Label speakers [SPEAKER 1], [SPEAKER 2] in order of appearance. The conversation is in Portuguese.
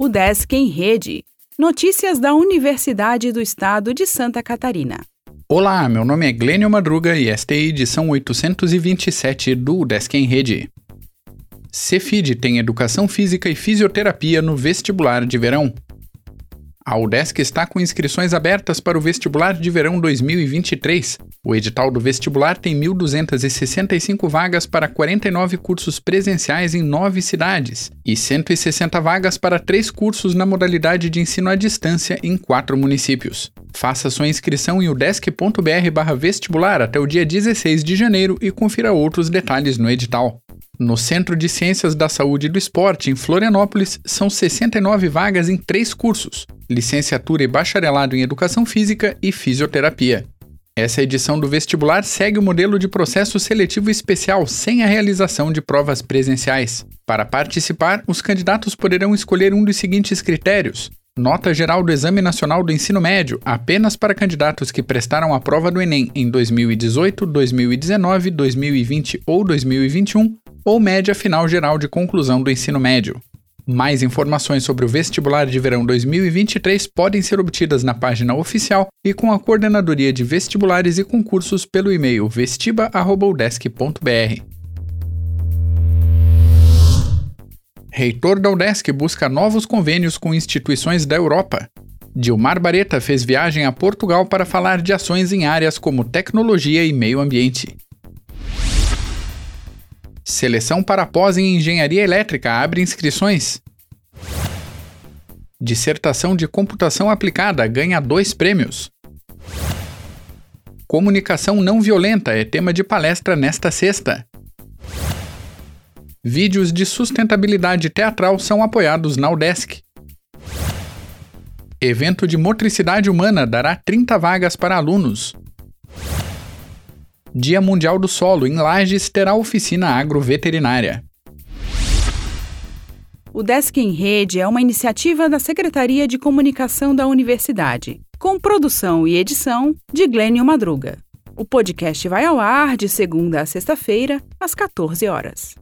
[SPEAKER 1] O Desk em Rede. Notícias da Universidade do Estado de Santa Catarina.
[SPEAKER 2] Olá, meu nome é Glênio Madruga e esta é a edição 827 do Desk em Rede. Cefid tem Educação Física e Fisioterapia no vestibular de verão. A UDESC está com inscrições abertas para o vestibular de verão 2023. O edital do vestibular tem 1.265 vagas para 49 cursos presenciais em nove cidades e 160 vagas para três cursos na modalidade de ensino à distância em quatro municípios. Faça sua inscrição em udesc.br/vestibular até o dia 16 de janeiro e confira outros detalhes no edital. No Centro de Ciências da Saúde e do Esporte, em Florianópolis, são 69 vagas em três cursos: licenciatura e bacharelado em Educação Física e Fisioterapia. Essa edição do vestibular segue o modelo de processo seletivo especial sem a realização de provas presenciais. Para participar, os candidatos poderão escolher um dos seguintes critérios: Nota geral do Exame Nacional do Ensino Médio apenas para candidatos que prestaram a prova do Enem em 2018, 2019, 2020 ou 2021, ou média final geral de conclusão do ensino médio. Mais informações sobre o vestibular de verão 2023 podem ser obtidas na página oficial e com a Coordenadoria de Vestibulares e Concursos pelo e-mail vestiba.udesc.br. Reitor da UDESC busca novos convênios com instituições da Europa. Dilmar Bareta fez viagem a Portugal para falar de ações em áreas como tecnologia e meio ambiente. Seleção para pós em Engenharia Elétrica abre inscrições. Dissertação de Computação Aplicada ganha dois prêmios. Comunicação não violenta é tema de palestra nesta sexta. Vídeos de sustentabilidade teatral são apoiados na UDESC. Evento de motricidade humana dará 30 vagas para alunos. Dia Mundial do Solo em Lages terá oficina agroveterinária.
[SPEAKER 1] O Desk em Rede é uma iniciativa da Secretaria de Comunicação da Universidade, com produção e edição de Glênio Madruga. O podcast vai ao ar de segunda a sexta-feira, às 14 horas.